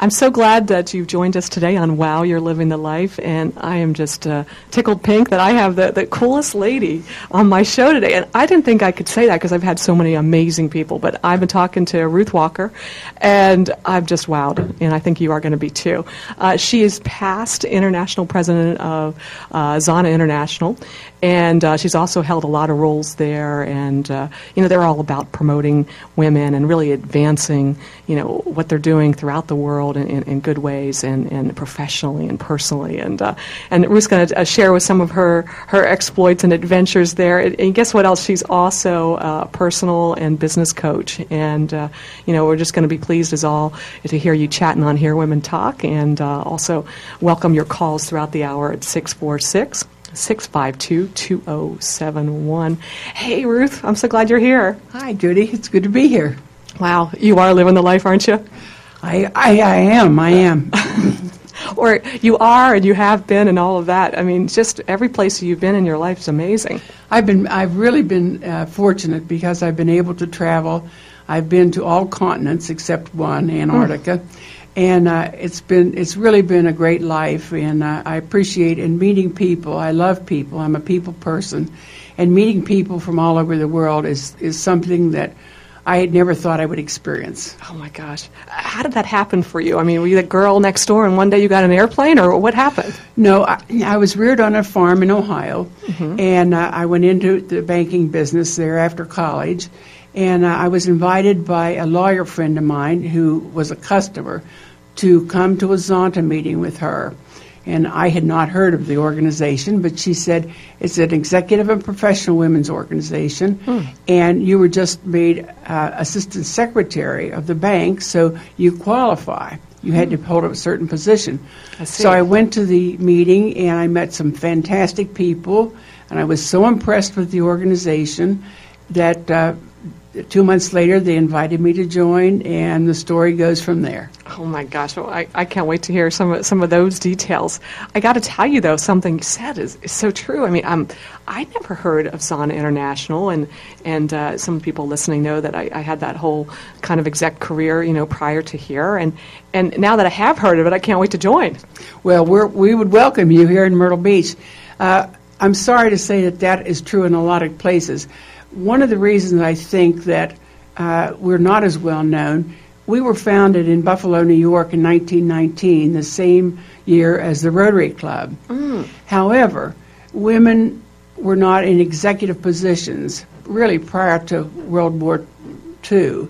I'm so glad that you've joined us today on Wow, You're Living the Life, and I am just uh, tickled pink that I have the, the coolest lady on my show today. And I didn't think I could say that because I've had so many amazing people, but I've been talking to Ruth Walker, and I'm just wowed, and I think you are going to be too. Uh, she is past international president of uh, Zonta International, and uh, she's also held a lot of roles there, and uh, you know they're all about promoting women and really advancing you know what they're doing throughout the world in, in, in good ways and, and professionally and personally. And uh, and Ruth's going to uh, share with some of her her exploits and adventures there. And, and guess what else? She's also a personal and business coach. And uh, you know we're just going to be pleased as all to hear you chatting on Here Women Talk, and uh, also welcome your calls throughout the hour at six four six. 652 2071. Hey, Ruth, I'm so glad you're here. Hi, Jody. It's good to be here. Wow, you are living the life, aren't you? I, I, I am. I am. or you are and you have been and all of that. I mean, just every place you've been in your life is amazing. I've been. I've really been uh, fortunate because I've been able to travel. I've been to all continents except one, Antarctica, and uh, it's been. It's really been a great life, and uh, I appreciate and meeting people. I love people. I'm a people person, and meeting people from all over the world is is something that I had never thought I would experience. Oh my gosh. How did that happen for you? I mean, were you the girl next door and one day you got an airplane or what happened? No, I, I was reared on a farm in Ohio and uh, I went into the banking business there after college. And uh, I was invited by a lawyer friend of mine who was a customer to come to a Zonta meeting with her. And I had not heard of the organization, but she said it's an executive and professional women's organization, and you were just made uh, assistant secretary of the bank, so you qualify. You had to hold a certain position. I. So I went to the meeting and I met some fantastic people, and I was so impressed with the organization that uh, two months later they invited me to join, and the story goes from there. Oh my gosh. Well, I, I can't wait to hear some of, some of those details. I got to tell you, though, something you said is, is so true. I mean, um, I never heard of Zonta International, and, and uh, some people listening know that I, I had that whole kind of exec career, you know, prior to here. And, and now that I have heard of it, I can't wait to join. Well, we're, we would welcome you here in Myrtle Beach. Uh, I'm sorry to say that that is true in a lot of places. One of the reasons I think that uh, we're not as well known, we were founded in Buffalo, New York in 1919, the same year as the Rotary Club. However, women were not in executive positions really prior to World War II.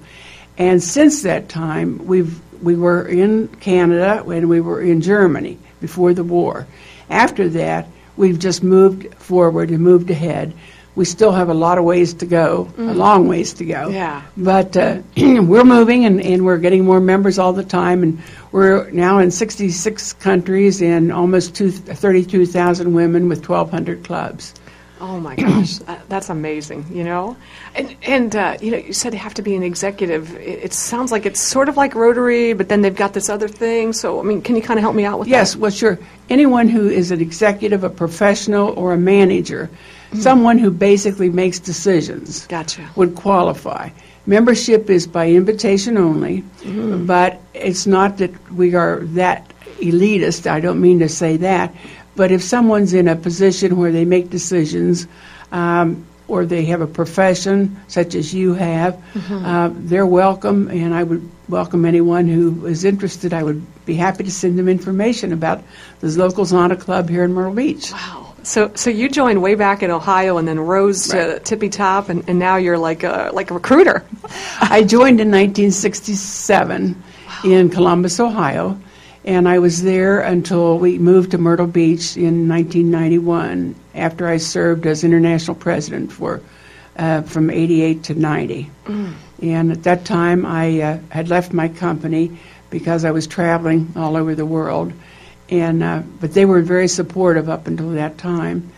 And since that time, we've, we were in Canada and we were in Germany before the war. After that, we've just moved forward and moved ahead. We still have a lot of ways to go, a long ways to go. Yeah. But uh, we're moving and, and we're getting more members all the time. And we're now in 66 countries and almost two, 32,000 women with 1,200 clubs. Oh my gosh, that's amazing, you know? And, and uh, you know, you said you have to be an executive. It, it sounds like it's sort of like Rotary, but then they've got this other thing. So, I mean, can you kind of help me out with Yes, that? Yes, well, sure. Anyone who is an executive, a professional, or a manager, someone who basically makes decisions, Gotcha. would qualify. Membership is by invitation only, but it's not that we are that elitist. I don't mean to say that. But if someone's in a position where they make decisions, um, or they have a profession such as you have, uh, they're welcome, and I would welcome anyone who is interested. I would be happy to send them information about the local Zonta Club here in Myrtle Beach. Wow. So, so you joined way back in Ohio and then rose to tippy top, and, and now you're like a, like a recruiter. I joined in 1967 in Columbus, Ohio, and I was there until we moved to Myrtle Beach in 1991 after I served as international president for uh, from 88 to 90. And at that time, I uh, had left my company because I was traveling all over the world. And uh, but they were very supportive up until that time.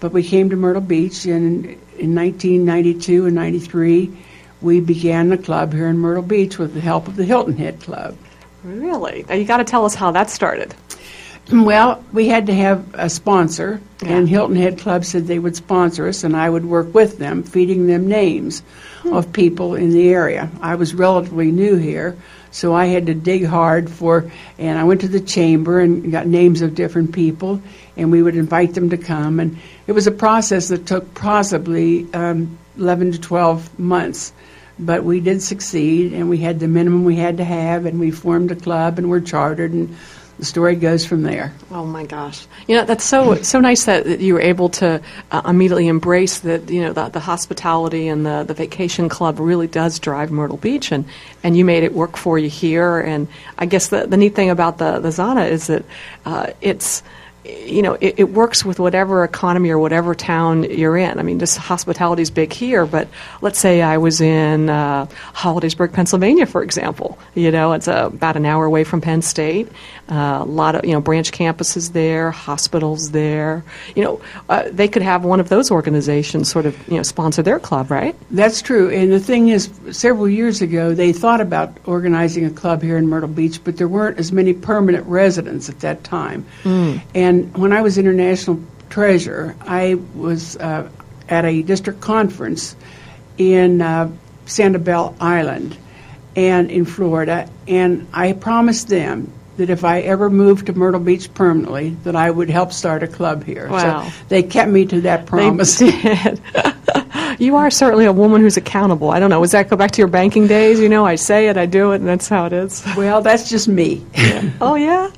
But we came to Myrtle Beach, and in 1992 and 93, we began the club here in Myrtle Beach with the help of the Hilton Head Club. Really? Now you got to tell us how that started. Well, we had to have a sponsor, and Hilton Head Club said they would sponsor us, and I would work with them, feeding them names of people in the area. I was relatively new here, so I had to dig hard for, and I went to the chamber and got names of different people, and we would invite them to come. And it was a process that took possibly um, 11 to 12 months. But we did succeed, and we had the minimum we had to have, and we formed a club, and we're chartered, and the story goes from there. Oh my gosh! You know that's so so nice that, you were able to uh, immediately embrace that. You know the, the hospitality and the, the vacation club really does drive Myrtle Beach, and, and you made it work for you here. And I guess the, the neat thing about the the Zonta is that uh, it's you know it, it works with whatever economy or whatever town you're in. I mean, just hospitality is big here, but let's say I was in uh, Hollidaysburg, Pennsylvania, for example. You know, it's uh, about an hour away from Penn State. Uh, a lot of you know branch campuses there, hospitals there. You know, uh, they could have one of those organizations sort of you know sponsor their club, right? That's true. And the thing is, several years ago, they thought about organizing a club here in Myrtle Beach, but there weren't as many permanent residents at that time. And when I was international treasurer, I was uh, at a district conference in uh, Sanibel Island and in Florida, and I promised them that if I ever moved to Myrtle Beach permanently, that I would help start a club here. Wow. So they kept me to that promise. They did. you are certainly a woman who's accountable. I don't know. Does that go back to your banking days? You know, I say it, I do it, and that's how it is. Well, that's just me. Oh yeah.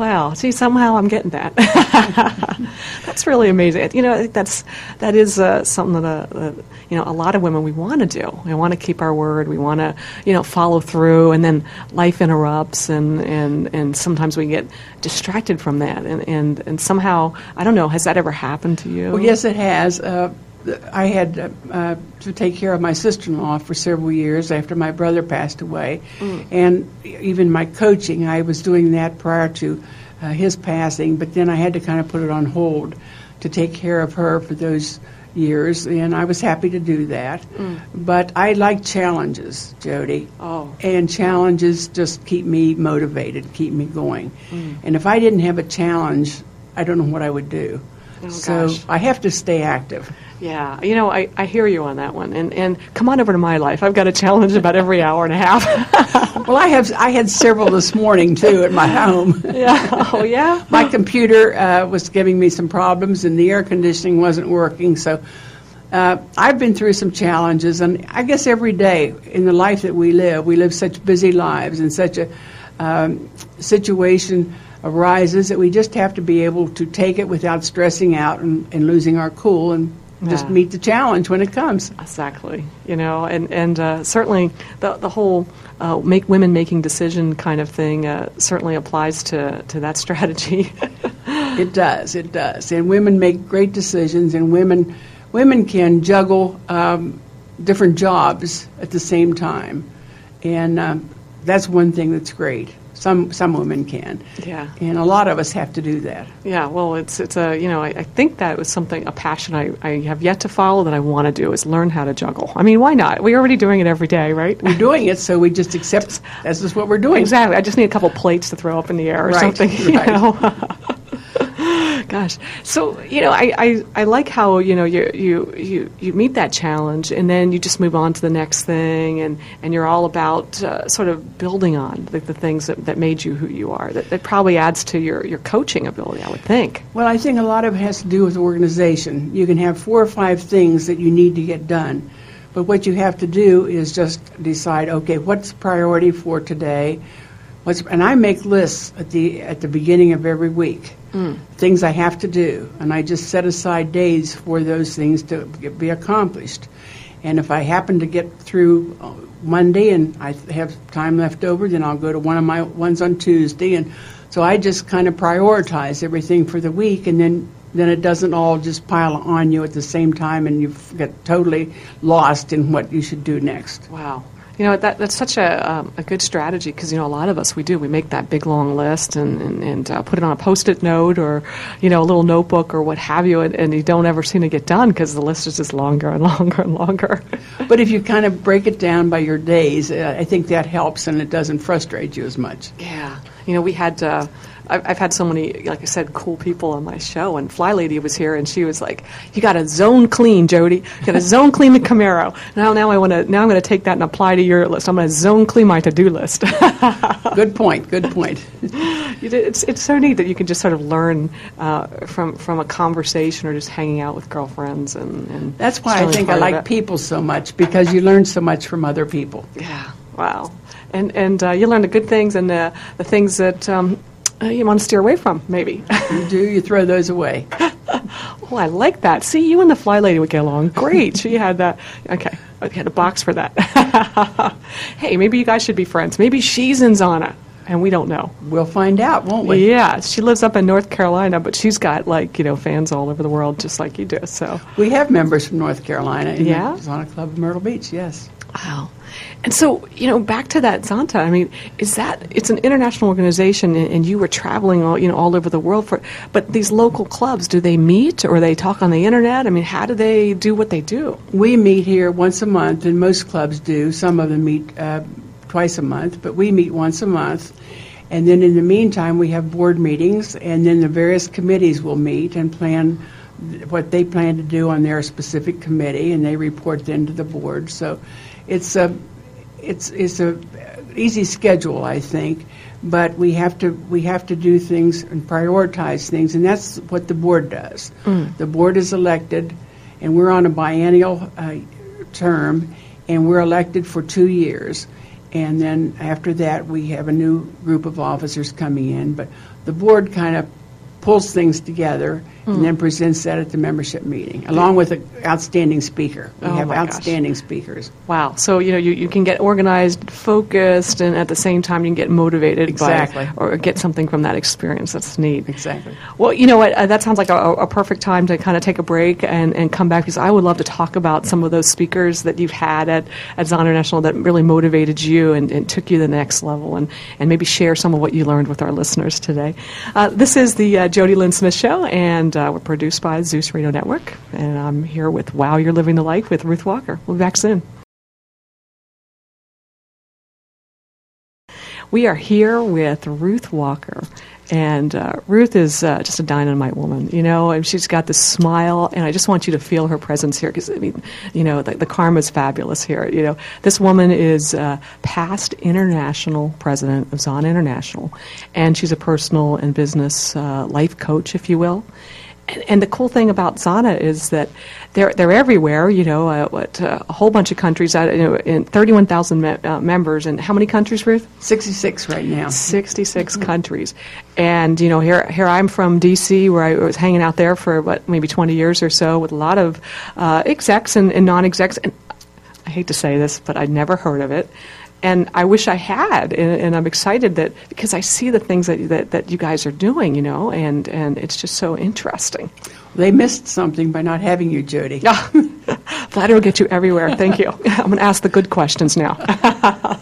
Wow. See, somehow I'm getting that. that's really amazing. You know, I think that's that is uh, something that uh, you know a lot of women we want to do. We want to keep our word. We want to you know follow through, and then life interrupts, and and and sometimes we get distracted from that. And and and somehow I don't know. Has that ever happened to you? Well, yes, it has. Uh, I had uh, uh, to take care of my sister-in-law for several years after my brother passed away, and even my coaching. I was doing that prior to uh, his passing, but then I had to kind of put it on hold to take care of her for those years, and I was happy to do that. But I like challenges, Jody. Oh. And challenges just keep me motivated, keep me going. And if I didn't have a challenge, I don't know what I would do. Oh, so gosh. I have to stay active. Yeah, you know, I, I hear you on that one. And, and come on over to my life. I've got a challenge about every hour and a half. Well, I have I had several this morning too at my home. yeah. Oh, yeah? My computer uh, was giving me some problems, and the air conditioning wasn't working. So uh, I've been through some challenges, and I guess every day in the life that we live, we live such busy lives, and such a um, situation arises that we just have to be able to take it without stressing out and, and losing our cool, and just Yeah. meet the challenge when it comes. Exactly. You know, and, and uh, certainly the, the whole uh, make women making decision kind of thing uh, certainly applies to, to that strategy. It does. It does. And women make great decisions, and women women can juggle um, different jobs at the same time, and um, that's one thing that's great. Some some women can, yeah. and a lot of us have to do that. Yeah, well, it's it's a you know I, I think that was something a passion I, I have yet to follow that I want to do is learn how to juggle. I mean, why not? We're already doing it every day, right? We're doing it, so we just accept this is what we're doing. Exactly. I just need a couple plates to throw up in the air or Right, something. You right. know. Gosh, so you know, I, I, I like how you know you, you you you meet that challenge and then you just move on to the next thing and, and you're all about uh, sort of building on the, the things that, that made you who you are. That, that probably adds to your, your coaching ability, I would think. Well, I think a lot of it has to do with organization. You can have four or five things that you need to get done, but what you have to do is just decide, okay, what's priority for today? What's, and I make lists at the at the beginning of every week, things I have to do, and I just set aside days for those things to be accomplished. And if I happen to get through uh, Monday and I have time left over, then I'll go to one of my ones on Tuesday. And so I just kind of prioritize everything for the week, and then then it doesn't all just pile on you at the same time, and you get totally lost in what you should do next. Wow. You know, that, that's such a, um, a good strategy because, you know, a lot of us, we do. We make that big, long list and, and, and uh, put it on a Post-it note or, you know, a little notebook or what have you, and, and you don't ever seem to get done because the list is just longer and longer and longer. But if you kind of break it down by your days, uh, I think that helps, and it doesn't frustrate you as much. Yeah. You know, we had uh, I've, I've had so many, like I said, cool people on my show. And Fly Lady was here, and she was like, "You got to zone clean, Jody. You got to zone clean the Camaro." Now, now I want to. Now I'm going to take that and apply to your list. I'm going to zone clean my to-do list. Good point. Good point. it's it's so neat that you can just sort of learn uh, from from a conversation or just hanging out with girlfriends, and, and That's why I think I like people so much because you learn so much from other people. Yeah. Wow. And and uh, you learn the good things and the the things that. Um, uh, you want to steer away from, maybe. You do, you throw those away. oh, I like that. See, you and the fly lady would get along great. she had that. Okay, I had a box for that. hey, maybe you guys should be friends. Maybe she's in Zonta, and we don't know. We'll find out, won't we? Yeah, she lives up in North Carolina, but she's got like you know fans all over the world, just like you do. So We have members from North Carolina in Yeah? the Zonta Club of Myrtle Beach, yes. Wow. And so, you know, back to that Zonta, I mean, is that, it's an international organization and, and you were traveling all, you know, all over the world for, but these local clubs, do they meet or they talk on the internet? I mean, how do they do what they do? We meet here once a month, and most clubs do. Some of them meet uh, twice a month, but we meet once a month. And then in the meantime, we have board meetings, and then the various committees will meet and plan what they plan to do on their specific committee, and they report then to the board. So it's a it's it's a easy schedule, I think, but we have to we have to do things and prioritize things, and that's what the board does. The board is elected, and we're on a biennial uh, term, and we're elected for two years, and then after that we have a new group of officers coming in. But the board kind of pulls things together and then presents that at the membership meeting, along with an outstanding speaker. We Oh, have my gosh. outstanding speakers. Wow. So, you know, you, you can get organized, focused, and at the same time you can get motivated Exactly. by, or get something from that experience. That's neat. Exactly. Well, you know what? Uh, that sounds like a, a perfect time to kind of take a break and, and come back because I would love to talk about some of those speakers that you've had at, at Zonta International that really motivated you and, and took you to the next level and, and maybe share some of what you learned with our listeners today. Uh, this is the uh, Jody Lynn Smith Show, and uh, we're produced by Zeus Radio Network. And I'm here with Wow, You're Living the Life with Ruth Walker. We'll be back soon. We are here with Ruth Walker. And uh, Ruth is uh, just a dynamite woman, you know, and she's got this smile, and I just want you to feel her presence here because, I mean, you know, the, the karma's fabulous here. You know, this woman is uh, past international president of Zonta International, and she's a personal and business uh, life coach, if you will. And, and the cool thing about Zonta is that they're they're everywhere. You know, uh, what uh, a whole bunch of countries. Uh, you know, in 31,000 me- uh, members, and how many countries, Ruth? 66 right now. 66 countries. And, you know, here, here I'm from D.C., where I was hanging out there for, what, maybe 20 years or so with a lot of uh, execs and, and non execs. And I hate to say this, but I'd never heard of it. And I wish I had. And, and I'm excited that, because I see the things that, that, that you guys are doing, you know, and, and it's just so interesting. They missed something by not having you, Jody. Flattery will get you everywhere. Thank you. I'm going to ask the good questions now.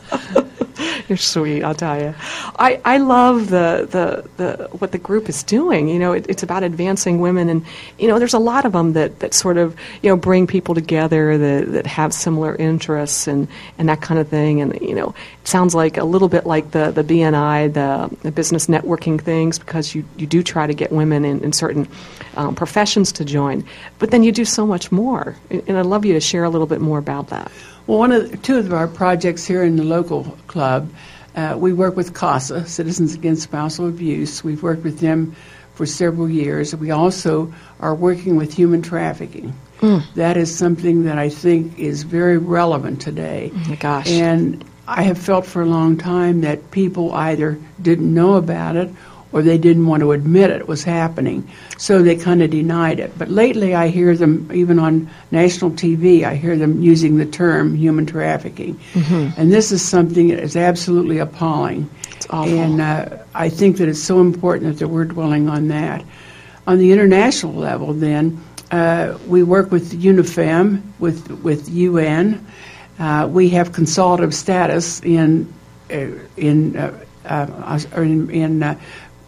You're sweet, I'll tell you. I, I love the, the, the what the group is doing. You know, it, it's about advancing women, and you know, there's a lot of them that, that sort of you know bring people together that, that have similar interests and, and that kind of thing. And you know, it sounds like a little bit like the the BNI, the, the business networking things, because you, you do try to get women in, in certain um, professions to join, but then you do so much more. And I'd love you to share a little bit more about that. Well, one of the, two of our projects here in the local club, uh, we work with CASA, Citizens Against Spousal Abuse. We've worked with them for several years. We also are working with human trafficking. That is something that I think is very relevant today. Oh my gosh. And I have felt for a long time that people either didn't know about it or they didn't want to admit it was happening. So they kind of denied it. But lately I hear them, even on national TV, I hear them using the term human trafficking. And this is something that is absolutely appalling. It's awful. And uh, I think that it's so important that we're dwelling on that. On the international level, then, uh, we work with UNIFEM, with, with UN. Uh, we have consultative status in, uh, in, uh, uh, in, in, uh,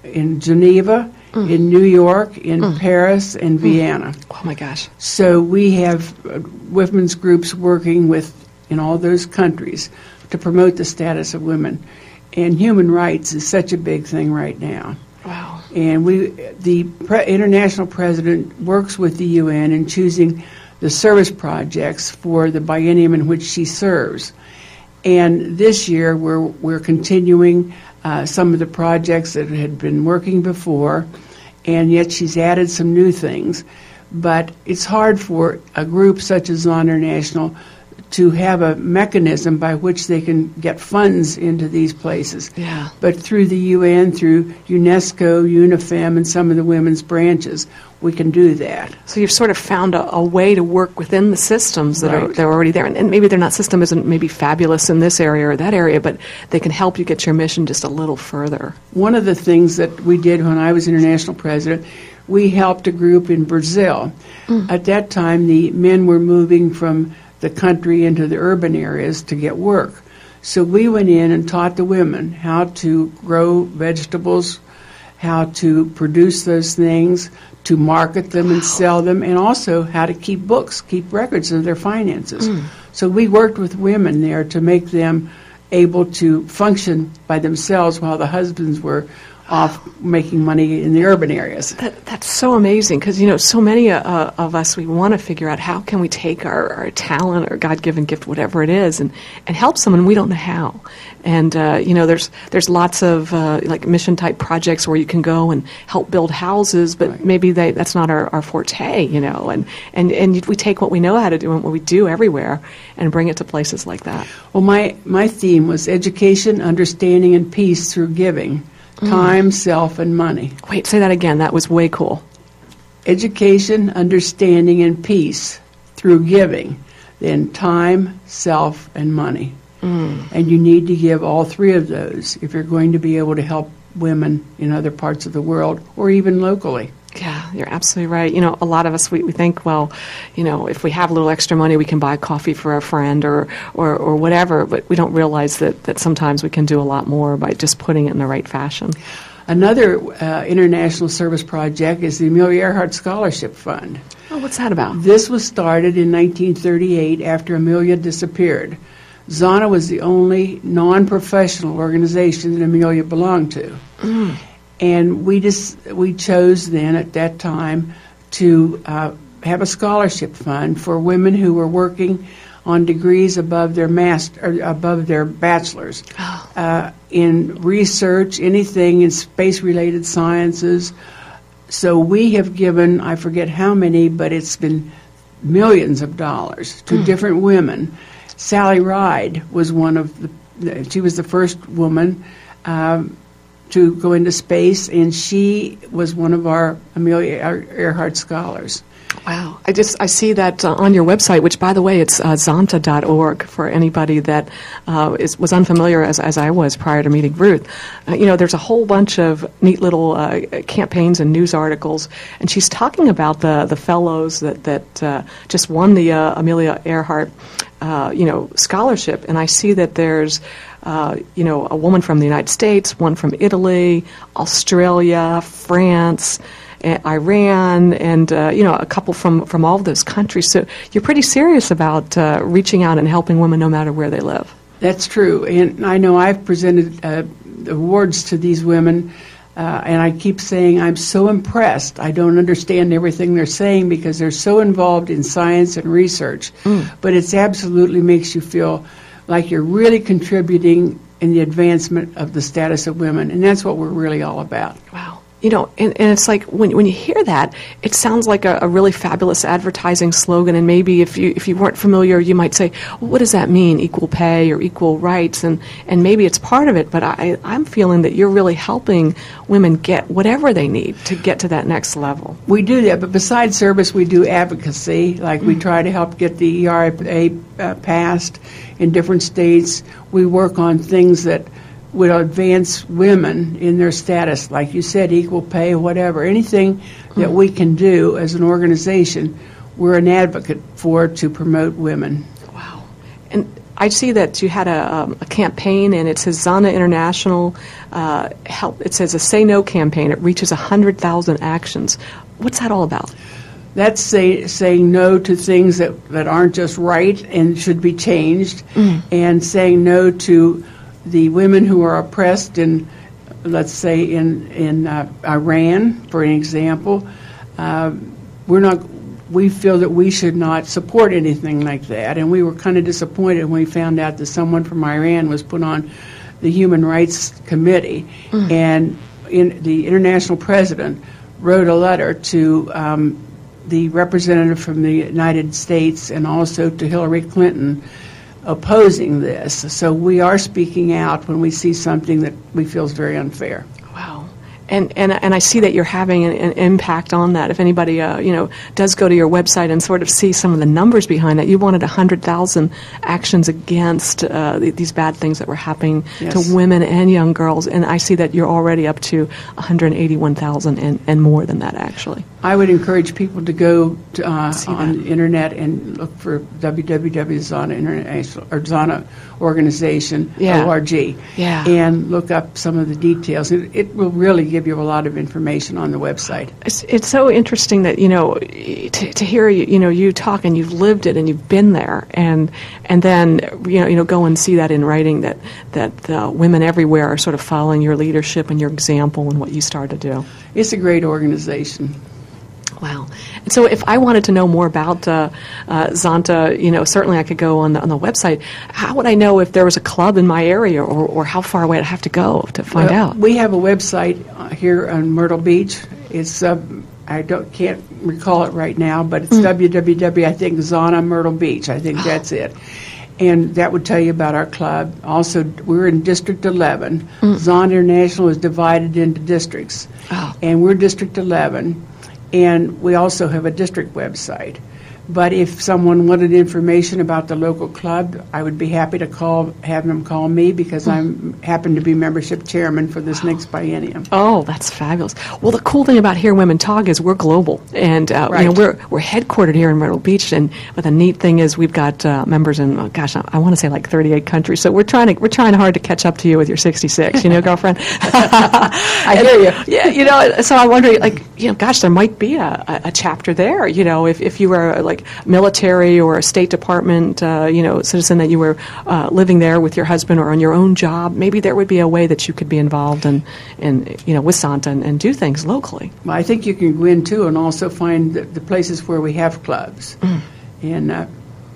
in Geneva, mm. in New York, in mm. Paris, and mm. Vienna. Oh my gosh. So we have uh, women's groups working with in all those countries to promote the status of women. And human rights is such a big thing right now. Wow. And we, the pre- international president works with the UN in choosing the service projects for the biennium in which she serves. And this year, we're, we're continuing uh, some of the projects that had been working before, and yet she's added some new things. But it's hard for a group such as Zonta International to have a mechanism by which they can get funds into these places. Yeah. But through the UN, through UNESCO, UNIFEM, and some of the women's branches, we can do that. So you've sort of found a, a way to work within the systems that are Right. they're already there, and, and maybe their not system isn't maybe fabulous in this area or that area, but they can help you get your mission just a little further. One of the things that we did when I was international president, we helped a group in Brazil. Mm. At that time, the men were moving from the country into the urban areas to get work. So we went in and taught the women how to grow vegetables, how to produce those things, to market them and sell them, and also how to keep books, keep records of their finances. Mm. So we worked with women there to make them able to function by themselves while the husbands were off making money in the urban areas. That, that's so amazing because you know so many uh, of us we want to figure out how can we take our, our talent or God-given gift, whatever it is, and, and help someone we don't know how. And uh, you know there's there's lots of uh, like mission type projects where you can go and help build houses, but Right. maybe they, that's not our, our forte, you know. And and and we take what we know how to do and what we do everywhere and bring it to places like that. Well, my, my theme was education, understanding, and peace through giving Mm. time, self, and money. Wait, say that again. That was way cool. Education, understanding, and peace through giving, then time, self, and money. Mm. And you need to give all three of those if you're going to be able to help women in other parts of the world or even locally. Yeah, you're absolutely right. You know, a lot of us we, we think, well, you know, if we have a little extra money, we can buy coffee for a friend or, or, or whatever. But we don't realize that, that sometimes we can do a lot more by just putting it in the right fashion. Another uh, international service project is the Amelia Earhart Scholarship Fund. Oh, what's that about? This was started in 1938 after Amelia disappeared. Zonta was the only non professional organization that Amelia belonged to. And we just we chose then at that time to uh, have a scholarship fund for women who were working on degrees above their master above their bachelor's uh, in research, anything in space related sciences. So we have given I forget how many, but it's been millions of dollars to different women. Sally Ride was one of the. She was the first woman. Um, to go into space, and she was one of our Amelia Earhart scholars. Wow. I just I see that uh, on your website, which by the way, it's uh, zonta.org for anybody that uh, is, was unfamiliar as, as I was prior to meeting Ruth. Uh, you know, there's a whole bunch of neat little uh, campaigns and news articles, and she's talking about the the fellows that that uh, just won the Amelia Earhart, you know, scholarship, and I see that there's. Uh, you know, a woman from the United States, one from Italy, Australia, France, uh, Iran, and uh, you know a couple from from all those countries. So you're pretty serious about uh, reaching out and helping women no matter where they live. That's true, and I know I've presented uh, awards to these women, uh, and I keep saying I'm so impressed. I don't understand everything they're saying because they're so involved in science and research, but it absolutely makes you feel like you're really contributing in the advancement of the status of women, and that's what we're really all about. Wow. You know, and, and it's like when, when you hear that, it sounds like a, a really fabulous advertising slogan. And maybe if you if you weren't familiar, you might say, well, "What does that mean? Equal pay or equal rights?" And and maybe it's part of it. But I I'm feeling that you're really helping women get whatever they need to get to that next level. We do that, but besides service, we do advocacy. Like we try to help get the ERA uh, passed in different states. We work on things that would advance women in their status, like you said, equal pay, whatever. Anything that we can do as an organization, we're an advocate for to promote women. Wow. And I see that you had a, um, a campaign, and it says Zonta International uh, help. It says a Say No campaign. It reaches 100,000 actions. What's that all about? That's say, saying no to things that, that aren't just right and should be changed, and saying no to the women who are oppressed in let's say in in uh, Iran, for an example, uh, we're not. We feel that we should not support anything like that, and we were kind of disappointed when we found out that someone from Iran was put on the Human Rights Committee, and in, the international president wrote a letter to um, the representative from the United States and also to Hillary Clinton opposing this. So we are speaking out when we see something that we feel is very unfair. And, and, and I see that you're having an, an impact on that. If anybody, uh, you know, does go to your website and sort of see some of the numbers behind it, you wanted 100,000 actions against uh, th- these bad things that were happening Yes. to women and young girls. And I see that you're already up to 181,000 and, and more than that, actually. I would encourage people to go to, uh, on that. the internet and look for www.zonta International or Zonta Organization Yeah. org. Yeah. And look up some of the details. It, it will really give you a lot of information on the website. It's, it's so interesting that you know to, to hear you you know you talk and you've lived it and you've been there and and then you know you know go and see that in writing that that uh, women everywhere are sort of following your leadership and your example and what you started to do. It's a great organization. Wow. And so if I wanted to know more about uh, uh, Zonta, you know, certainly I could go on the, on the website. How would I know if there was a club in my area or, or how far away I'd have to go to find Well, out? We have a website uh, here on Myrtle Beach. It's uh, I don't can't recall it right now, but it's www. I think Zonta Myrtle Beach. I think that's it. And that would tell you about our club. Also, we're in District 11. Zonta International is divided into districts, Oh. and we're District 11. And we also have a district website. But if someone wanted information about the local club, I would be happy to call, have them call me because I'm happen to be membership chairman for this next biennium. Oh, that's fabulous. Well, the cool thing about Here Women Talk is we're global, and uh, you know we're we're headquartered here in Myrtle Beach. And but the neat thing is we've got uh, members in, oh, gosh, I, I want to say like 38 countries. So we're trying to we're trying hard to catch up to you with your 66. You know, girlfriend. I hear you. yeah, you know. So I'm wondering, like, you know, gosh, there might be a, a, a chapter there. You know, if if you were like military or a State Department, uh, you know, citizen that you were uh, living there with your husband or on your own job, maybe there would be a way that you could be involved in, in you know, with Zonta and, and do things locally. Well, I think you can go in too and also find the, the places where we have clubs. And uh,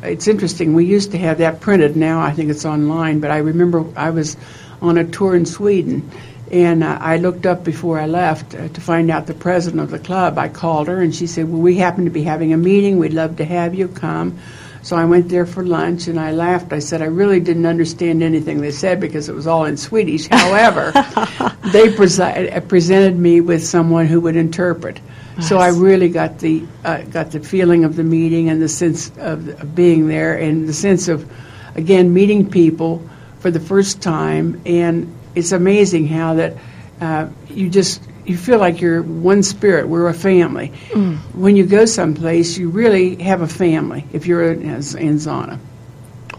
it's interesting. We used to have that printed. Now I think it's online. But I remember I was on a tour in Sweden, and uh, I looked up before I left uh, to find out the president of the club. I called her, and she said, "Well, we happen to be having a meeting. We'd love to have you come." So I went there for lunch, and I laughed. I said, "I really didn't understand anything they said because it was all in Swedish." However, they presi- uh, presented me with someone who would interpret. So I really got the uh, got the feeling of the meeting and the sense of, of being there and the sense of again meeting people for the first time and it's amazing how that uh, you just you feel like you're one spirit. We're a family. When you go someplace you really have a family if you're in, in Zonta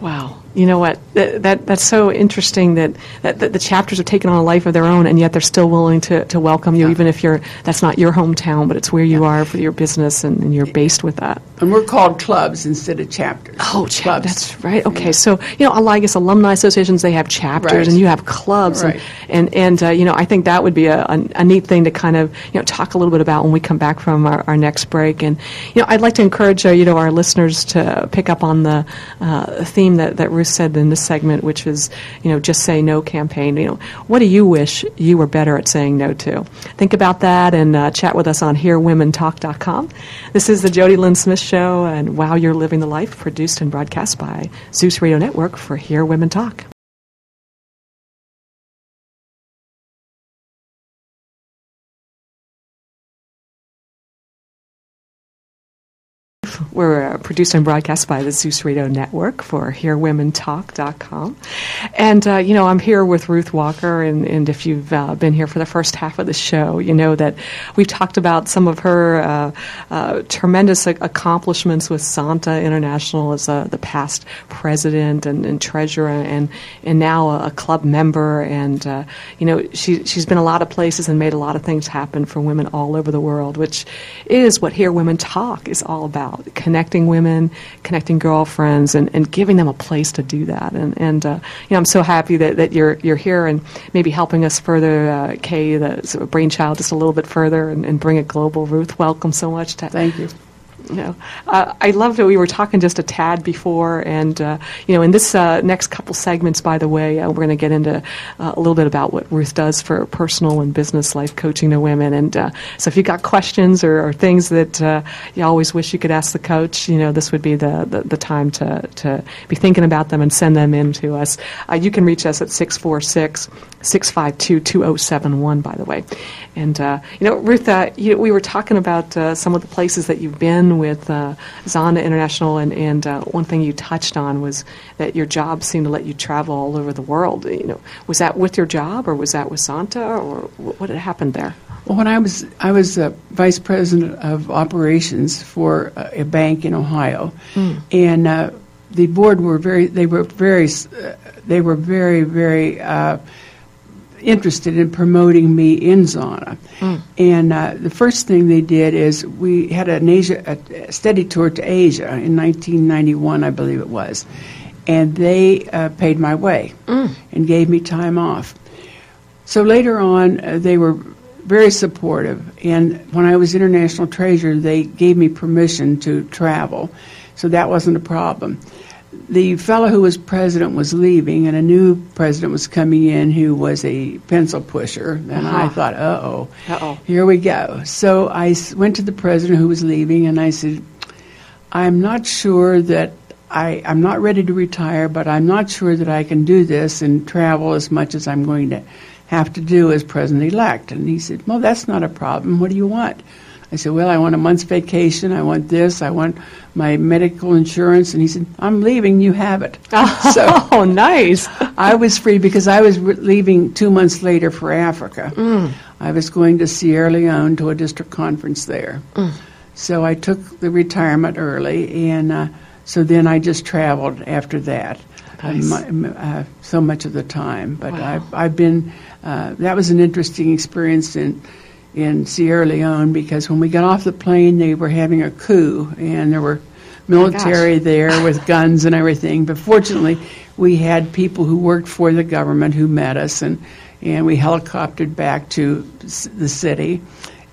Wow. You know what? That, that that's so interesting that, that, that the chapters have taken on a life of their own, and yet they're still willing to, to welcome you, Yeah. even if you're that's not your hometown, but it's where you are for your business, and, and you're based with that. and we're called clubs instead of chapters Oh, cha- clubs that's right. Okay, so you know, I guess alumni associations they have chapters, Right. and you have clubs, Right. and and, and uh, you know, I think that would be a, a, a neat thing to kind of you know talk a little bit about when we come back from our, our next break. And you know, I'd like to encourage uh, you know our listeners to pick up on the uh, theme that that Ruth said in this segment, which is you know just say no campaign. You know, what do you wish you were better at saying no to? Think about that and uh, chat with us on HearWomenTalk.com. This is the Jody Lynn Smith Show, and Wow, You're Living the Life, produced and broadcast by Zeus Radio Network for Hear Women Talk. We're uh, produced and broadcast by the Zeus Radio Network for HearWomenTalk.com. And, uh, you know, I'm here with Ruth Walker, and, and if you've uh, been here for the first half of the show, you know that we've talked about some of her uh, uh, tremendous ac- accomplishments with Zonta International as uh, the past president and, and treasurer, and, and now a, a club member. And, you know, she, she's been a lot of places and made a lot of things happen for women all over the world, which is what Hear Women Talk is all about. Connecting women, connecting girlfriends, and, and giving them a place to do that. And, and uh, you know, I'm so happy that, that you're, you're here and maybe helping us further, uh, Kay, the sort of brainchild, just a little bit further and, and bring it global. Ruth, welcome so much. To, Thank you. Know, uh, I love that we were talking just a tad before, and uh, you know, in this uh, next couple segments, by the way, uh, we're going to get into uh, a little bit about what Ruth does for personal and business life coaching to women. And uh, so, if you've got questions or, or things that you always wish you could ask the coach, you know, this would be the, the, the time to, to be thinking about them and send them in to us. You can reach us at 646 652 2071, by the way. And, you know, Ruth, you, we were talking about some of the places that you've been with uh, Zonta International, and, and uh, one thing you touched on was that your job seemed to let you travel all over the world. You know, was that with your job, or was that with Zonta, or what had happened there? Well, when I was I was uh, vice president of operations for uh, a bank in Ohio, and uh, the board were very they were very uh, they were very very uh, interested in promoting me in Zonta. And uh, the first thing they did is we had an Asia a steady tour to Asia in 1991, I believe it was, and they uh, paid my way and gave me time off. So later on, uh, they were very supportive. And when I was international treasurer, they gave me permission to travel. So that wasn't a problem. The fellow who was president was leaving, and a new president was coming in who was a pencil pusher. And I Uh-huh. thought, uh oh, here we go. So I s- went to the president who was leaving, and I said, I'm not sure that I, I'm not ready to retire, but I'm not sure that I can do this and travel as much as I'm going to have to do as president elect. And he said, Well, that's not a problem. What do you want? I said, Well, I want a month's vacation. I want this. I want my medical insurance. And he said, I'm leaving. You have it. so Oh, nice. I was free because I was re- leaving two months later for Africa. I was going to Sierra Leone to a district conference there. So I took the retirement early, and uh, so then I just traveled after that. Nice. Uh, so much of the time, but Wow. I've, I've been. Uh, that was an interesting experience in in Sierra Leone because when we got off the plane, they were having a coup, and there were military there with guns and everything. But fortunately, we had people who worked for the government who met us, and and we helicoptered back to the city.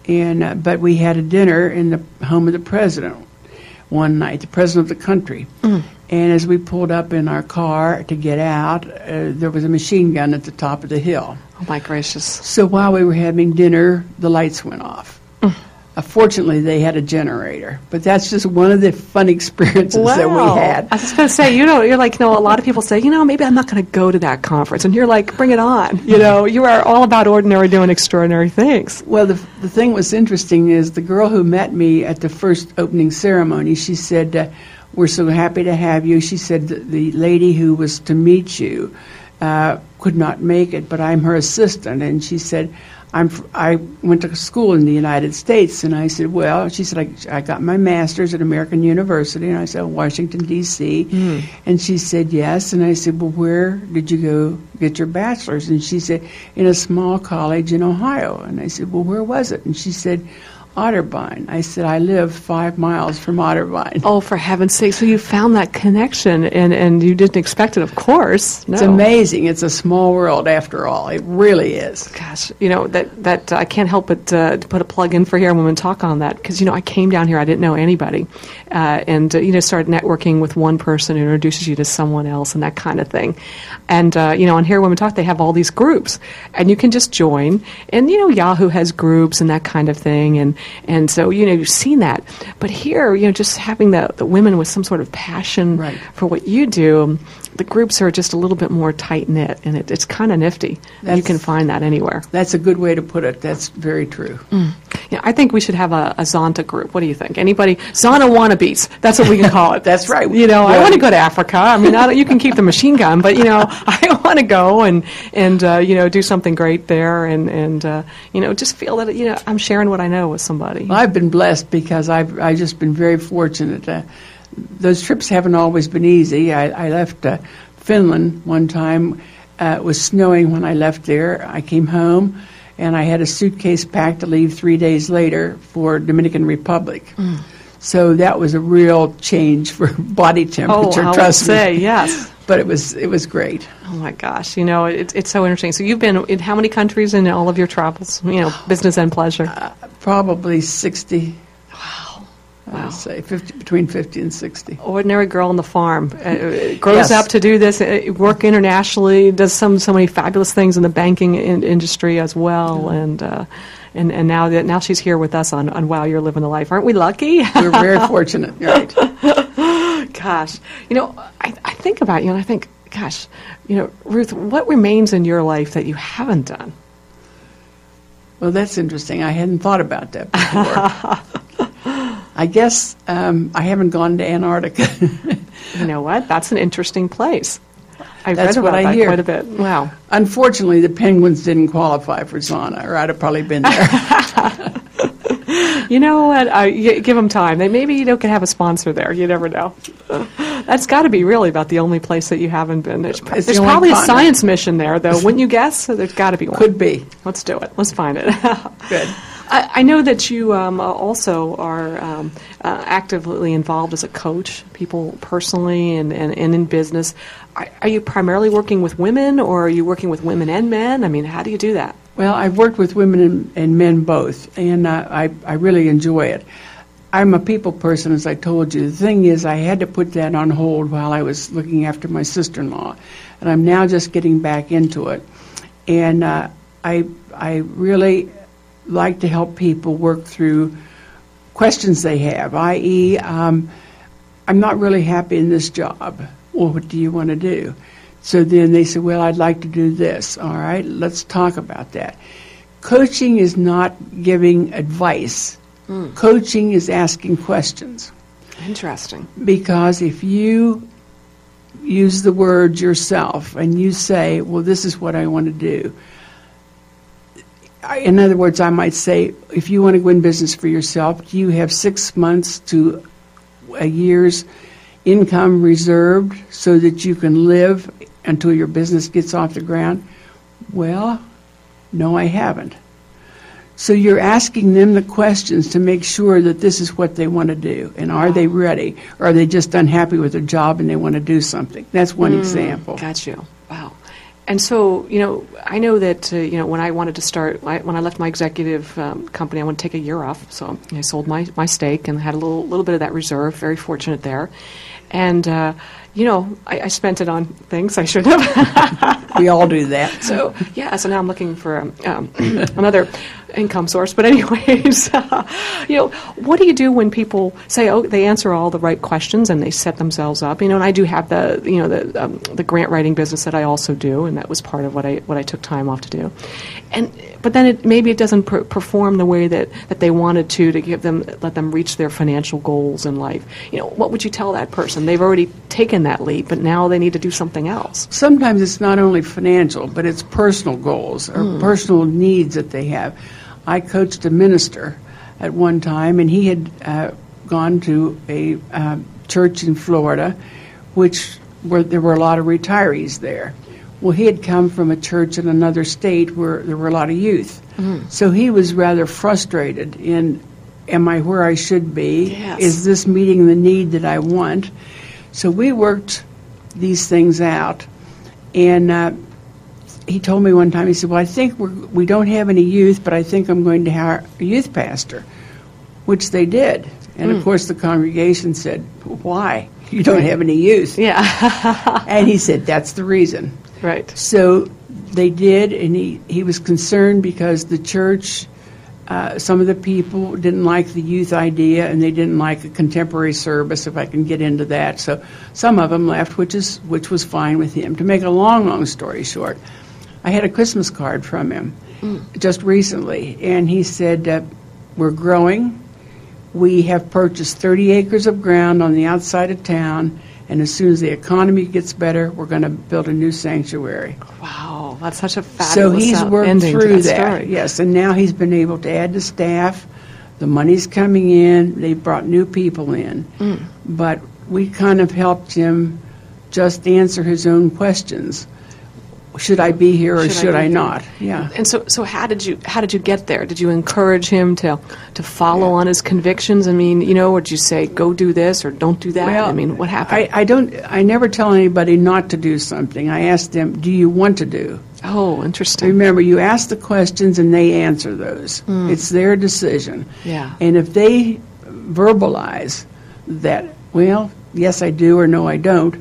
And uh, but we had a dinner in the home of the president one night, the president of the country. And as we pulled up in our car to get out, uh, there was a machine gun at the top of the hill. Oh, my gracious. So while we were having dinner, the lights went off. Uh, fortunately, they had a generator, but that's just one of the fun experiences that we had. I was just going to say, you know, you're like, you know, a lot of people say, you know, maybe I'm not going to go to that conference. And you're like, bring it on. You know, you are all about ordinary doing extraordinary things. Well, the, the thing was interesting is the girl who met me at the first opening ceremony, she said, uh, We're so happy to have you. She said, The, the lady who was to meet you uh, could not make it, but I'm her assistant. And she said, I'm, I went to school in the United States, and I said, "Well," she said, "I, I got my master's at American University," and I said, "Washington D.C." Hmm. And she said, "Yes," and I said, "Well, where did you go get your bachelor's?" And she said, "In a small college in Ohio." And I said, "Well, where was it?" And she said, "Otterbein." I said, "I live five miles from Otterbein." Oh, for heaven's sake. So you found that connection and, and you didn't expect it, of course. No. It's amazing. It's a small world, after all. It really is. Gosh, you know that that uh, I can't help but uh, to put a plug in for here when we talk on that because you know I came down here I didn't know anybody, uh, and uh, you know started networking with one person who introduces you to someone else and that kind of thing, and uh, you know on here when we talk they have all these groups and you can just join and you know Yahoo has groups and that kind of thing and and so you know you've seen that, but here you know just having the the women with some sort of passion Right. for what you do. The groups are just a little bit more tight knit, and it, it's kind of nifty. you can find that anywhere. That's a good way to put it. That's very true. Yeah, I think we should have a, a Zonta group. What do you think? Anybody? Zonta wannabes. That's what we can call it. That's right. You know, I want to go to Africa. I mean, I don't, you can keep the machine gun, but you know, I want to go and and uh, you know do something great there, and and uh, you know just feel that you know I'm sharing what I know with somebody. Well, I've been blessed because I've I just been very fortunate. Uh, those trips haven't always been easy. I, I left uh, Finland one time. Uh, it was snowing when I left there. I came home, and I had a suitcase packed to leave three days later for Dominican Republic. So that was a real change for body Oh, temperature. I would trust say, me. yes. But it was it was great. Oh my gosh, you know, it, it's so interesting. So you've been in how many countries in all of your travels? You know, business and pleasure. Probably sixty. wow. I Wow. would say 50, between fifty and sixty. Ordinary girl on the farm uh, uh, grows Yes. up to do this, uh, work internationally, does some so many fabulous things in the banking in, industry as well, and uh, and and now that now she's here with us on, on Wow, You're Living the Life. Aren't we lucky? We're very fortunate. Right. gosh, you know, I, I think about you and I think, gosh, you know, Ruth, what remains in your life that you haven't done? Well, that's interesting. I hadn't thought about that before. I guess um, I haven't gone to Antarctica. You know what? That's an interesting place. I've That's read what about I that hear. quite a bit. Wow. Unfortunately, the penguins didn't qualify for Zonta, or I'd have probably been there. You know what? I, y- give them time. They maybe you know could have a sponsor there. You never know. That's got to be really about the only place that you haven't been. There's, It's the there's only probably a continent. science mission there, though. Wouldn't you guess? There's got to be one. Could be. Let's do it. Let's find it. Good. I, I know that you um, uh, also are um, uh, actively involved as a coach, people personally and, and, and in business. Are, are you primarily working with women, or are you working with women and men? I mean, how do you do that? Well, I've worked with women and, and men both, and uh, I, I really enjoy it. I'm a people person, as I told you. The thing is, I had to put that on hold while I was looking after my sister in law, and I'm now just getting back into it. And uh, I, I really like to help people work through questions they have, i.e., um, I'm not really happy in this job. Well, what do you want to do? So then they said, Well, I'd like to do this. All right, let's talk about that. Coaching is not giving advice, hmm. coaching is asking questions. Interesting. Because if you use the words yourself and you say, Well, this is what I want to do. I- In other words, I might say, if you want to go in business for yourself, do you have six months to a year's income reserved so that you can live until your business gets off the ground? Well, no, I haven't. So you're asking them the questions to make sure that this is what they want to do. And are they ready? Or are they just unhappy with their job and they want to do something? That's one example. Got you. Wow. And so, you know, I know that, uh, you know, when I wanted to start, I, when I left my executive um, company, I wanted to take a year off. So I sold my, my stake and had a little, little bit of that reserve. Very fortunate there. And, uh, you know, I, I spent it on things I shouldn't have. We all do that. So yeah, so now I'm looking for um, um, another income source. But anyways, you know, what do you do when people say, oh, they answer all the right questions and they set themselves up? You know, and I do have the you know the um, the grant writing business that I also do, and that was part of what I what I took time off to do. And but then it, maybe it doesn't per- perform the way that, that they wanted to to give them let them reach their financial goals in life. You know, what would you tell that person? They've already taken that leap, but now they need to do something else. Sometimes it's not only financial, but it's personal goals or personal needs that they have. I coached a minister at one time, and he had uh, gone to a uh, church in Florida, which where there were a lot of retirees there. Well, he had come from a church in another state where there were a lot of youth. So he was rather frustrated in, am I where I should be? Yes. Is this meeting the need that I want? So we worked these things out. And uh, he told me one time, he said, Well, I think we're, we don't have any youth, but I think I'm going to hire a youth pastor, which they did. And of course, the congregation said, Why? You don't have any youth. Yeah, And he said, That's the reason. right. So they did, and he, he was concerned because the church, uh, some of the people didn't like the youth idea and they didn't like a contemporary service, if I can get into that. So some of them left, which, is, which was fine with him. To make a long, long story short, I had a Christmas card from him just recently, and he said, uh, We're growing. We have purchased 30 acres of ground on the outside of town, and as soon as the economy gets better, we're going to build a new sanctuary. Wow, that's such a fabulous So he's worked through that. that. Yes, and now he's been able to add to staff. The money's coming in. They brought new people in, Mm. but we kind of helped him just answer his own questions. Should I be here or Should I should be I not? Yeah. And so, so how did you how did you get there? Did you encourage him to to follow on his convictions? I mean, you know, or did you say go do this or don't do that? I mean, what happened? I, I don't. I never tell anybody not to do something. I ask them, "Do you want to do?" oh, interesting. Remember, you ask the questions and they answer those. Hmm. It's their decision. Yeah. And if they verbalize that, well, yes, I do or no, I don't,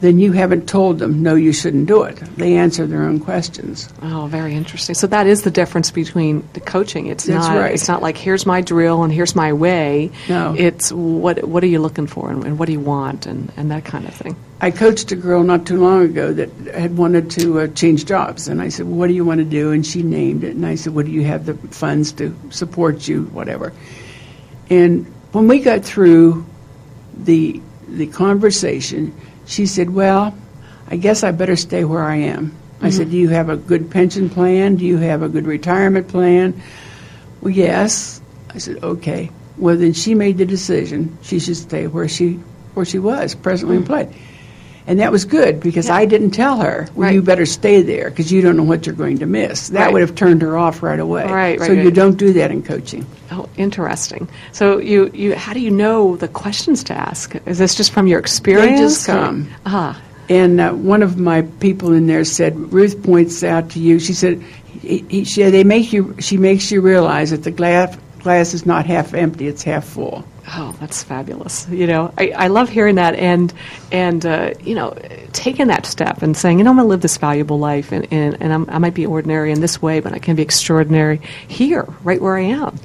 then you haven't told them, no, you shouldn't do it. They answer their own questions. Oh, very interesting. So that is the difference between the coaching. It's That's not right. it's not like here's my drill and here's my way. No. It's what what are you looking for and, and what do you want and, and that kind of thing. I coached a girl not too long ago that had wanted to uh, change jobs, and I said, "What do you want to do?" And she named it, and I said, "Well, do you have the funds to support you, whatever?" And when we got through the the conversation, she said, "Well, I guess I better stay where I am." I said, mm-hmm. "Do you have a good pension plan? Do you have a good retirement plan?" Well, yes. I said, "Okay." Well, then she made the decision she should stay where she where she was presently mm. employed. And that was good because I didn't tell her, well, you better stay there because you don't know what you're going to miss. That Right. would have turned her off right away. Right, right, so you don't do that in coaching. Oh, interesting. So you, you how do you know the questions to ask? Is this just from your experience? just or- come. Ah, And uh, one of my people in there said, Ruth points out to you, she said, he, he, she, they make you, she makes you realize that the glass, glass is not half empty, it's half full. Oh, that's fabulous. You know, I, I love hearing that and, and uh, you know, taking that step and saying, you know, I'm going to live this valuable life and, and, and I might be ordinary in this way, but I can be extraordinary here, right where I am.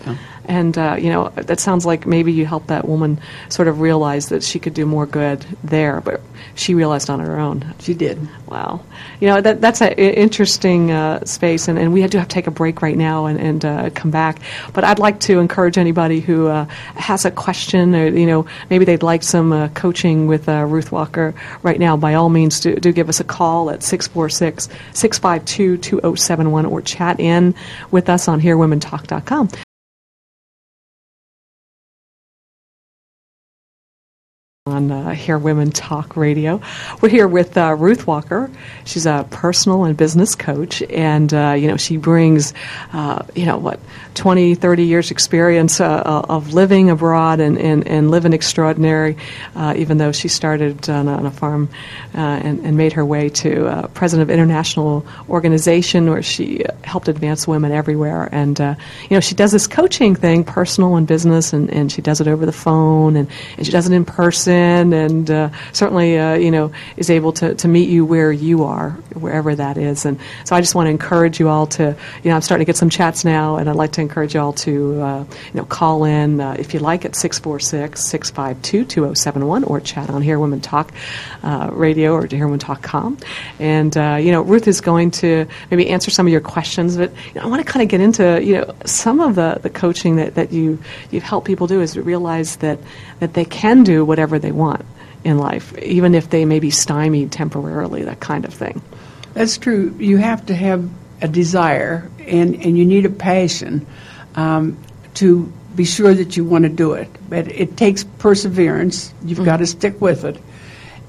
And, uh, you know, that sounds like maybe you helped that woman sort of realize that she could do more good there, but she realized on her own. She did. Wow. You know, that, that's an interesting uh, space, and, and we do have to take a break right now and, and uh, come back. But I'd like to encourage anybody who uh, has a question or, you know, maybe they'd like some uh, coaching with uh, Ruth Walker right now, by all means, do, do give us a call at 646 652 2071 or chat in with us on HearWomenTalk.com. on uh, Hear Women Talk Radio. We're here with uh, Ruth Walker. She's a personal and business coach, and uh, you know she brings, uh, you know what, 20, 30 years experience uh, of living abroad and, and, and living extraordinary. Uh, even though she started on a, on a farm and, and made her way to president of international organization where she helped advance women everywhere. And you know she does this coaching thing, personal and business, and, and she does it over the phone and, and she does it in person and uh, certainly uh, you know is able to, to meet you where you are wherever that is. And so I just want to encourage you all to you know I'm starting to get some chats now and I'd like to encourage you all to uh, you know call in uh, if you like at 646-652-2071 or chat on Hear Women Talk uh, radio or to hearwomentalk.com and you know Ruth is going to maybe answer some of your questions but you know, I want to kind of get into you know some of the, the coaching that, that you you've helped people do is to realize that that they can do whatever they want in life, even if they may be stymied temporarily, that kind of thing. That's true. You have to have a desire and, and you need a passion um, to be sure that you want to do it. But it takes perseverance. You've got to stick with it.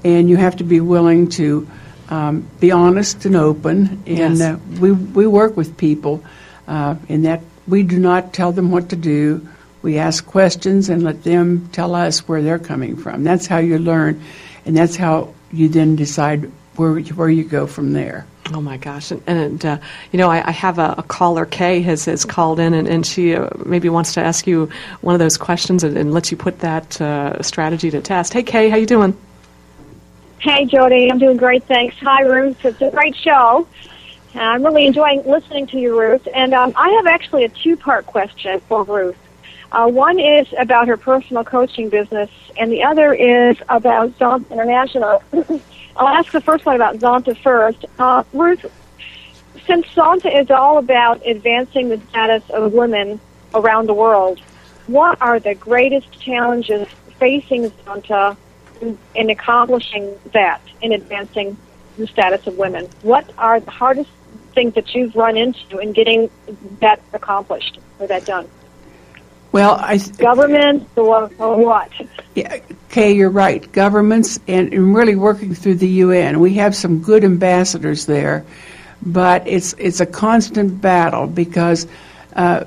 And you have to be willing to um, be honest and open. And Yes. uh, we, we work with people uh, in that we do not tell them what to do. We ask questions and let them tell us where they're coming from. That's how you learn, and that's how you then decide where, where you go from there. Oh my gosh! And, and uh, you know, I, I have a, a caller, Kay, has, has called in, and, and she uh, maybe wants to ask you one of those questions and, and let you put that uh, strategy to test. Hey, Kay, how you doing? Hey, Jody. I'm doing great, thanks. Hi, Ruth. It's a great show. Uh, I'm really enjoying listening to you, Ruth. And um, I have actually a two-part question for Ruth. Uh, one is about her personal coaching business, and the other is about Zonta International. I'll ask the first one about Zonta first. Uh, Ruth, since Zonta is all about advancing the status of women around the world, what are the greatest challenges facing Zonta in, in accomplishing that, in advancing the status of women? What are the hardest things that you've run into in getting that accomplished or that done? Well, I th- Government or, or what? yeah, Kay, you're right. Governments and, and really working through the UN. We have some good ambassadors there but it's it's a constant battle because uh,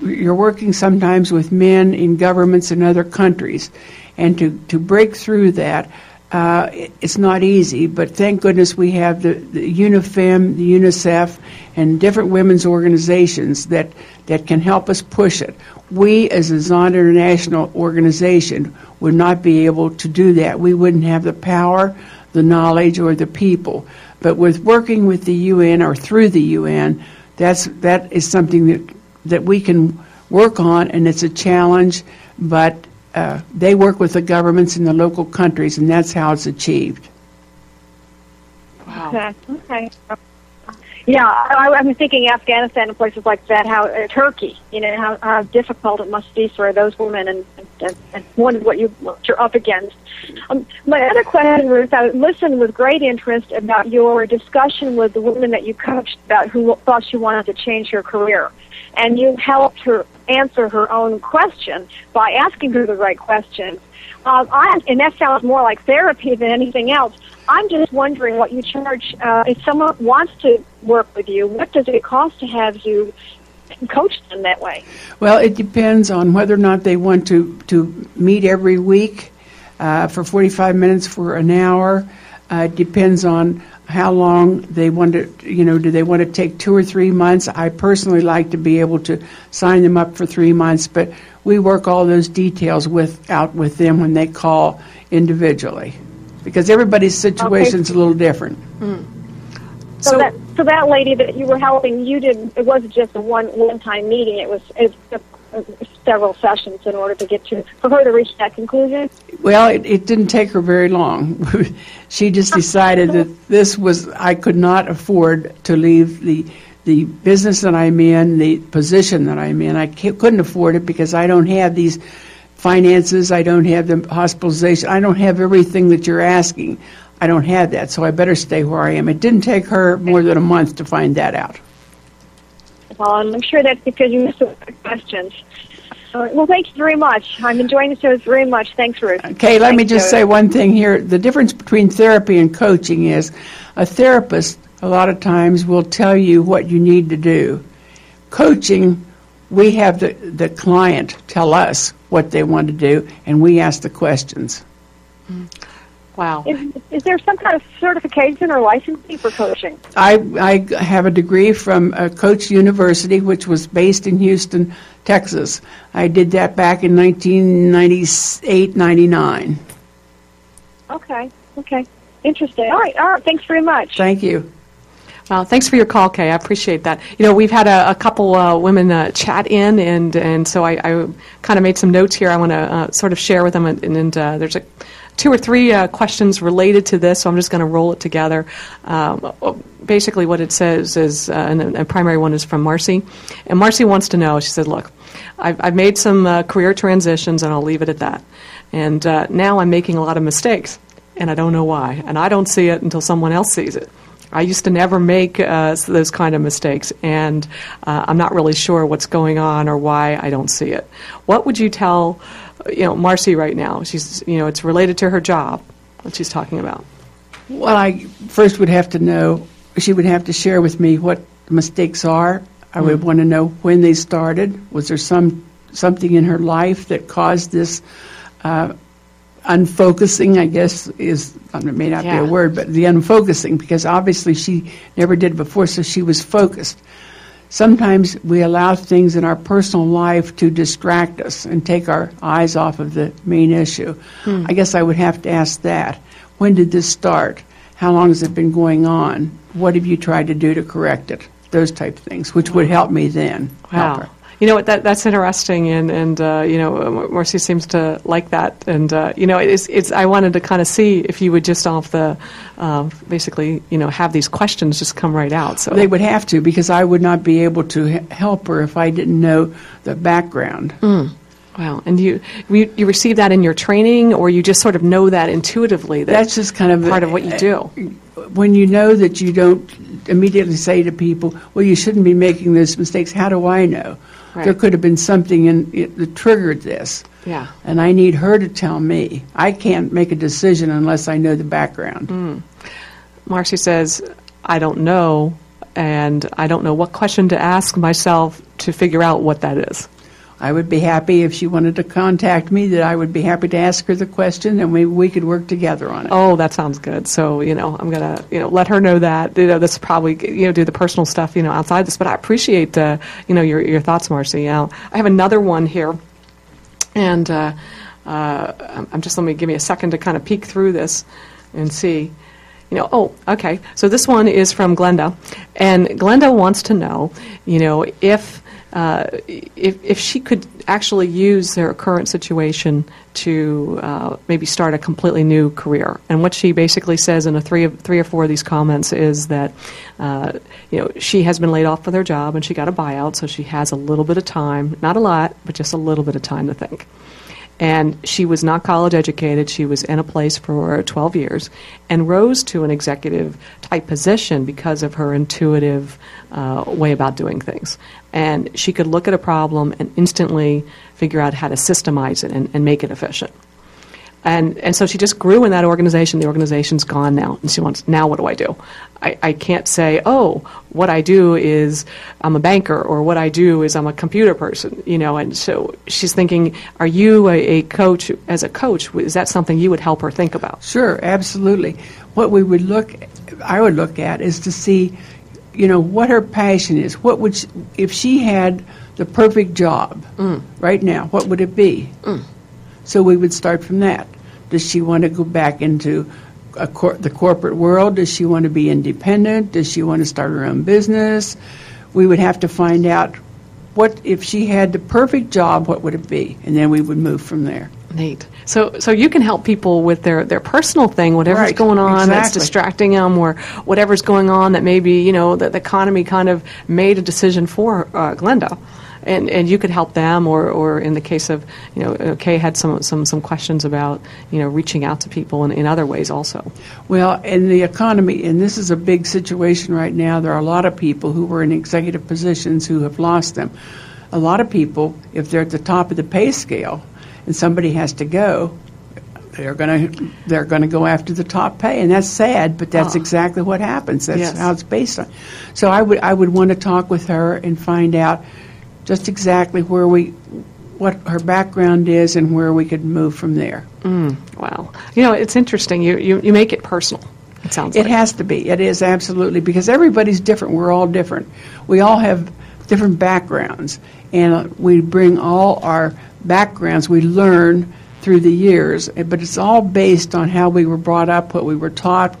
you're working sometimes with men in governments in other countries, and to to break through that. Uh, it- it's not easy, but thank goodness we have the, the UNIFEM, the UNICEF, and different women's organizations that, that can help us push it. We, as a Zonta International organization, would not be able to do that. We wouldn't have the power, the knowledge, or the people. But with working with the UN or through the UN, that's, that is something that, that we can work on, and it's a challenge, but uh, they work with the governments in the local countries, and that's how it's achieved. Wow. Okay. Okay. Yeah, I, I'm thinking Afghanistan and places like that. How uh, Turkey, you know, how, how difficult it must be for those women, and and, and wondered what you what you're up against. Um, my other question, Ruth, I listened with great interest about your discussion with the woman that you coached about who thought she wanted to change her career, and you helped her answer her own question by asking her the right questions. Um, I, and that sounds more like therapy than anything else. I'm just wondering what you charge uh, if someone wants to work with you. What does it cost to have you coach them that way? Well, it depends on whether or not they want to, to meet every week uh, for 45 minutes for an hour. Uh, it depends on how long they want to, you know, do they want to take two or three months? I personally like to be able to sign them up for three months, but we work all those details with out with them when they call individually because everybody's situation is a little different. So, So- that so that lady that you were helping, you did. It wasn't just a one one time meeting. It was it, uh, several sessions in order to get to for her to reach that conclusion. Well, it, it didn't take her very long. she just decided that this was I could not afford to leave the the business that I'm in, the position that I'm in. I couldn't afford it because I don't have these finances. I don't have the hospitalization. I don't have everything that you're asking. I don't have that, so I better stay where I am. It didn't take her more than a month to find that out. Well, I'm sure that's because you missed the questions. All right, well, thank you very much. I'm enjoying the show very much. Thanks, Ruth. Okay, let me just Joe. say one thing here. The difference between therapy and coaching is a therapist, a lot of times, will tell you what you need to do. Coaching, we have the, the client tell us what they want to do, and we ask the questions. Mm. Wow. Is, is there some kind of certification or licensing for coaching? I, I have a degree from uh, Coach University, which was based in Houston, Texas. I did that back in 1998 99. Okay. Okay. Interesting. All right. All right. Thanks very much. Thank you. Well, thanks for your call, Kay. I appreciate that. You know, we've had a, a couple uh, women uh, chat in, and and so I, I kind of made some notes here. I want to uh, sort of share with them, and, and uh, there's a two or three uh, questions related to this, so I'm just going to roll it together. Um, basically, what it says is, uh, and a primary one is from Marcy, and Marcy wants to know. She said, "Look, I've, I've made some uh, career transitions, and I'll leave it at that. And uh, now I'm making a lot of mistakes, and I don't know why, and I don't see it until someone else sees it." I used to never make uh, those kind of mistakes, and uh, I'm not really sure what's going on or why I don't see it. What would you tell, you know, Marcy right now? She's, you know, it's related to her job, what she's talking about. Well, I first would have to know, she would have to share with me what the mistakes are. I would want to know when they started. Was there some something in her life that caused this uh, unfocusing, I guess is, it may not be a word, but the unfocusing, because obviously she never did before, so she was focused. Sometimes we allow things in our personal life to distract us and take our eyes off of the main issue. Hmm. I guess I would have to ask that. When did this start? How long has it been going on? What have you tried to do to correct it? Those type of things, which would help me then. Wow. You know what? That that's interesting, and and uh, you know, Marcy seems to like that, and uh, you know, it's it's. I wanted to kind of see if you would just off the, uh, basically, you know, have these questions just come right out. So They would have to, because I would not be able to he- help her if I didn't know the background. wow. And you you you receive that in your training, or you just sort of know that intuitively. That That's just kind of part of what you do. when you know that you don't immediately say to people, "Well, you shouldn't be making those mistakes." How do I know? Right. There could have been something in it that triggered this, Yeah. and I need her to tell me. I can't make a decision unless I know the background. Hmm. Marcy says, I don't know. and I don't know what question to ask myself to figure out what that is. I would be happy if she wanted to contact me, that I would be happy to ask her the question, and maybe we could work together on it. Oh, that sounds good. So, you know, I'm gonna, you know, let her know that. You know, this is probably, you know, do the personal stuff, you know, outside this. But I appreciate, uh, you know, your your thoughts, Marcy. You know, I have another one here, and uh, uh, I'm just let me give me a second to kind of peek through this and see. You know, oh, okay. So this one is from Glenda, and Glenda wants to know, you know, if uh, if, if she could actually use her current situation to uh, maybe start a completely new career. And what she basically says in a three, of, three or four of these comments is that uh, you know she has been laid off from her job and she got a buyout, so she has a little bit of time, not a lot, but just a little bit of time to think. And she was not college educated. She was in a place for 12 years and rose to an executive type position because of her intuitive uh, way about doing things. And she could look at a problem and instantly figure out how to systemize it and, and make it efficient. And, and so she just grew in that organization. The organization's gone now. And she wants, now what do I do? I, I can't say, oh, what I do is I'm a banker or what I do is I'm a computer person, you know. And so she's thinking, are you a, a coach, as a coach, is that something you would help her think about? Sure, absolutely. What we would look, I would look at is to see, you know, what her passion is. What would, she, if she had the perfect job mm. right now, what would it be? Mm. So we would start from that. Does she want to go back into a cor- the corporate world? Does she want to be independent? Does she want to start her own business? We would have to find out what if she had the perfect job, what would it be? And then we would move from there. Neat. So, so you can help people with their, their personal thing, whatever's Right, going on that's distracting them, or whatever's going on that maybe you know that the economy kind of made a decision for uh, Glenda, and and you could help them, or, or in the case of you know uh, Kay had some some some questions about you know reaching out to people in, in other ways also. Well, in the economy, and this is a big situation right now, there are a lot of people who were in executive positions who have lost them. A lot of people, if they're at the top of the pay scale and somebody has to go, they're going to they're going to go after the top pay, and that's sad, but that's Ah. exactly what happens. That's Yes. how it's based on. So I would I would want to talk with her and find out just exactly where we what her background is and where we could move from there. Mm, wow, you know it's interesting. You you, you make it personal. It sounds It like. has to be. It is absolutely because everybody's different. We're all different. We all have different backgrounds, and we bring all our backgrounds we learn through the years. But it's all based on how we were brought up, what we were taught.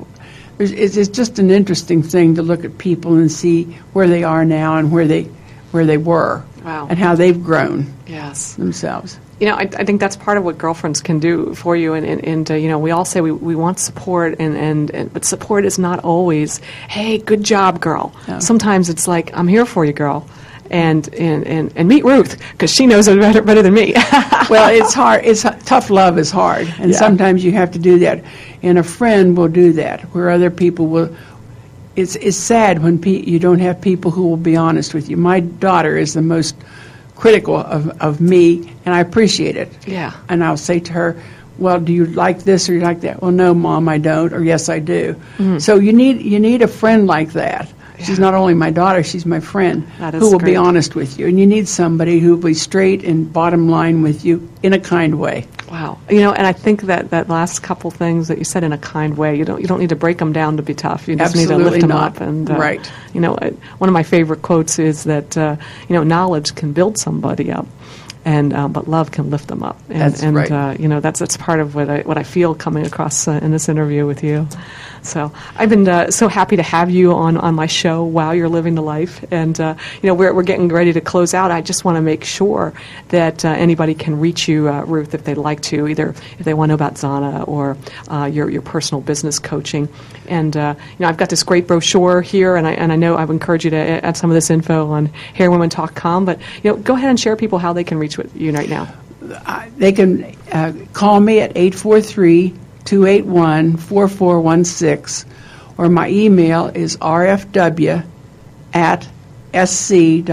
It's, it's it's just an interesting thing to look at people and see where they are now and where they where they were, Wow. and how they've grown yes. themselves. You know, I, I think that's part of what girlfriends can do for you. And, and, and uh, you know, we all say we, we want support, and, and, and but support is not always, hey, good job, girl. No. Sometimes it's like, I'm here for you, girl. And, and, and, and meet Ruth, because she knows it better, better than me. well, it's hard. It's tough. Love is hard, and Yeah. sometimes you have to do that. And a friend will do that, where other people will. It's it's sad when pe- you don't have people who will be honest with you. My daughter is the most critical of, of me, and I appreciate it. Yeah. And I'll say to her, "Well, do you like this or you like that?" Well, no, mom, I don't, or yes, I do. So you need you need a friend like that. She's Mm-hmm. Not only my daughter; she's my friend who will be honest with you. And you need somebody who will be straight and bottom line with you in a kind way. Wow. You know, and I think that that last couple things that you said in a kind way, you don't you don't need to break them down to be tough. You just need to lift them not. up. And uh, Right. You know, one of my favorite quotes is that uh, you know knowledge can build somebody up. And um, but love can lift them up, and, That's and right. uh, you know that's that's part of what I what I feel coming across uh, in this interview with you. So I've been uh, so happy to have you on, on my show. while you're living the life, and uh, you know we're we're getting ready to close out. I just want to make sure that uh, anybody can reach you, uh, Ruth, if they'd like to, either if they want to know about Zonta or uh, your your personal business coaching. And uh, you know I've got this great brochure here, and I and I know I've encouraged you to add some of this info on HearWomenTalk.com. But you know go ahead and share people how they can reach you right now. They can call me at 843-281-4416, or my email is rfw at sc.rr.com.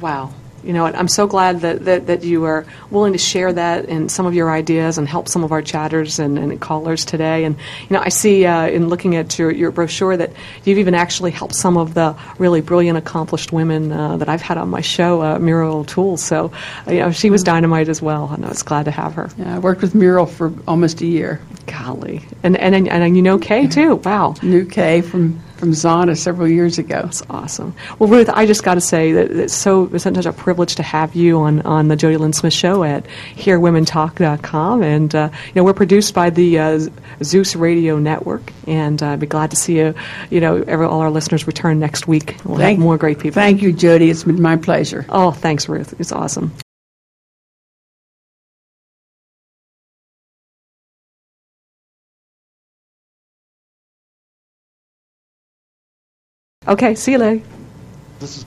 Wow. You know, and I'm so glad that, that, that you are willing to share that and some of your ideas and help some of our chatters and, and callers today. And, you know, I see uh, in looking at your, your brochure that you've even actually helped some of the really brilliant, accomplished women uh, that I've had on my show, uh, Muriel O'Toole. So, uh, you know, she was dynamite as well, and I was glad to have her. Yeah, I worked with Muriel for almost a year. Golly. And, and, and, and you know Kay, too. Wow. Knew Kay from, from Zonta several years ago. That's awesome. Well, Ruth, I just got to say that it's so it's such a privilege to have you on, on the Jody Lynn Smith Show at HearWomenTalk.com, and uh, you know we're produced by the uh, Zeus Radio Network, and uh, I'd be glad to see you. You know, every, all our listeners return next week. We'll have more great people. Thank you, Jody. It's been my pleasure. Oh, thanks, Ruth. It's awesome. Okay, see you later. This is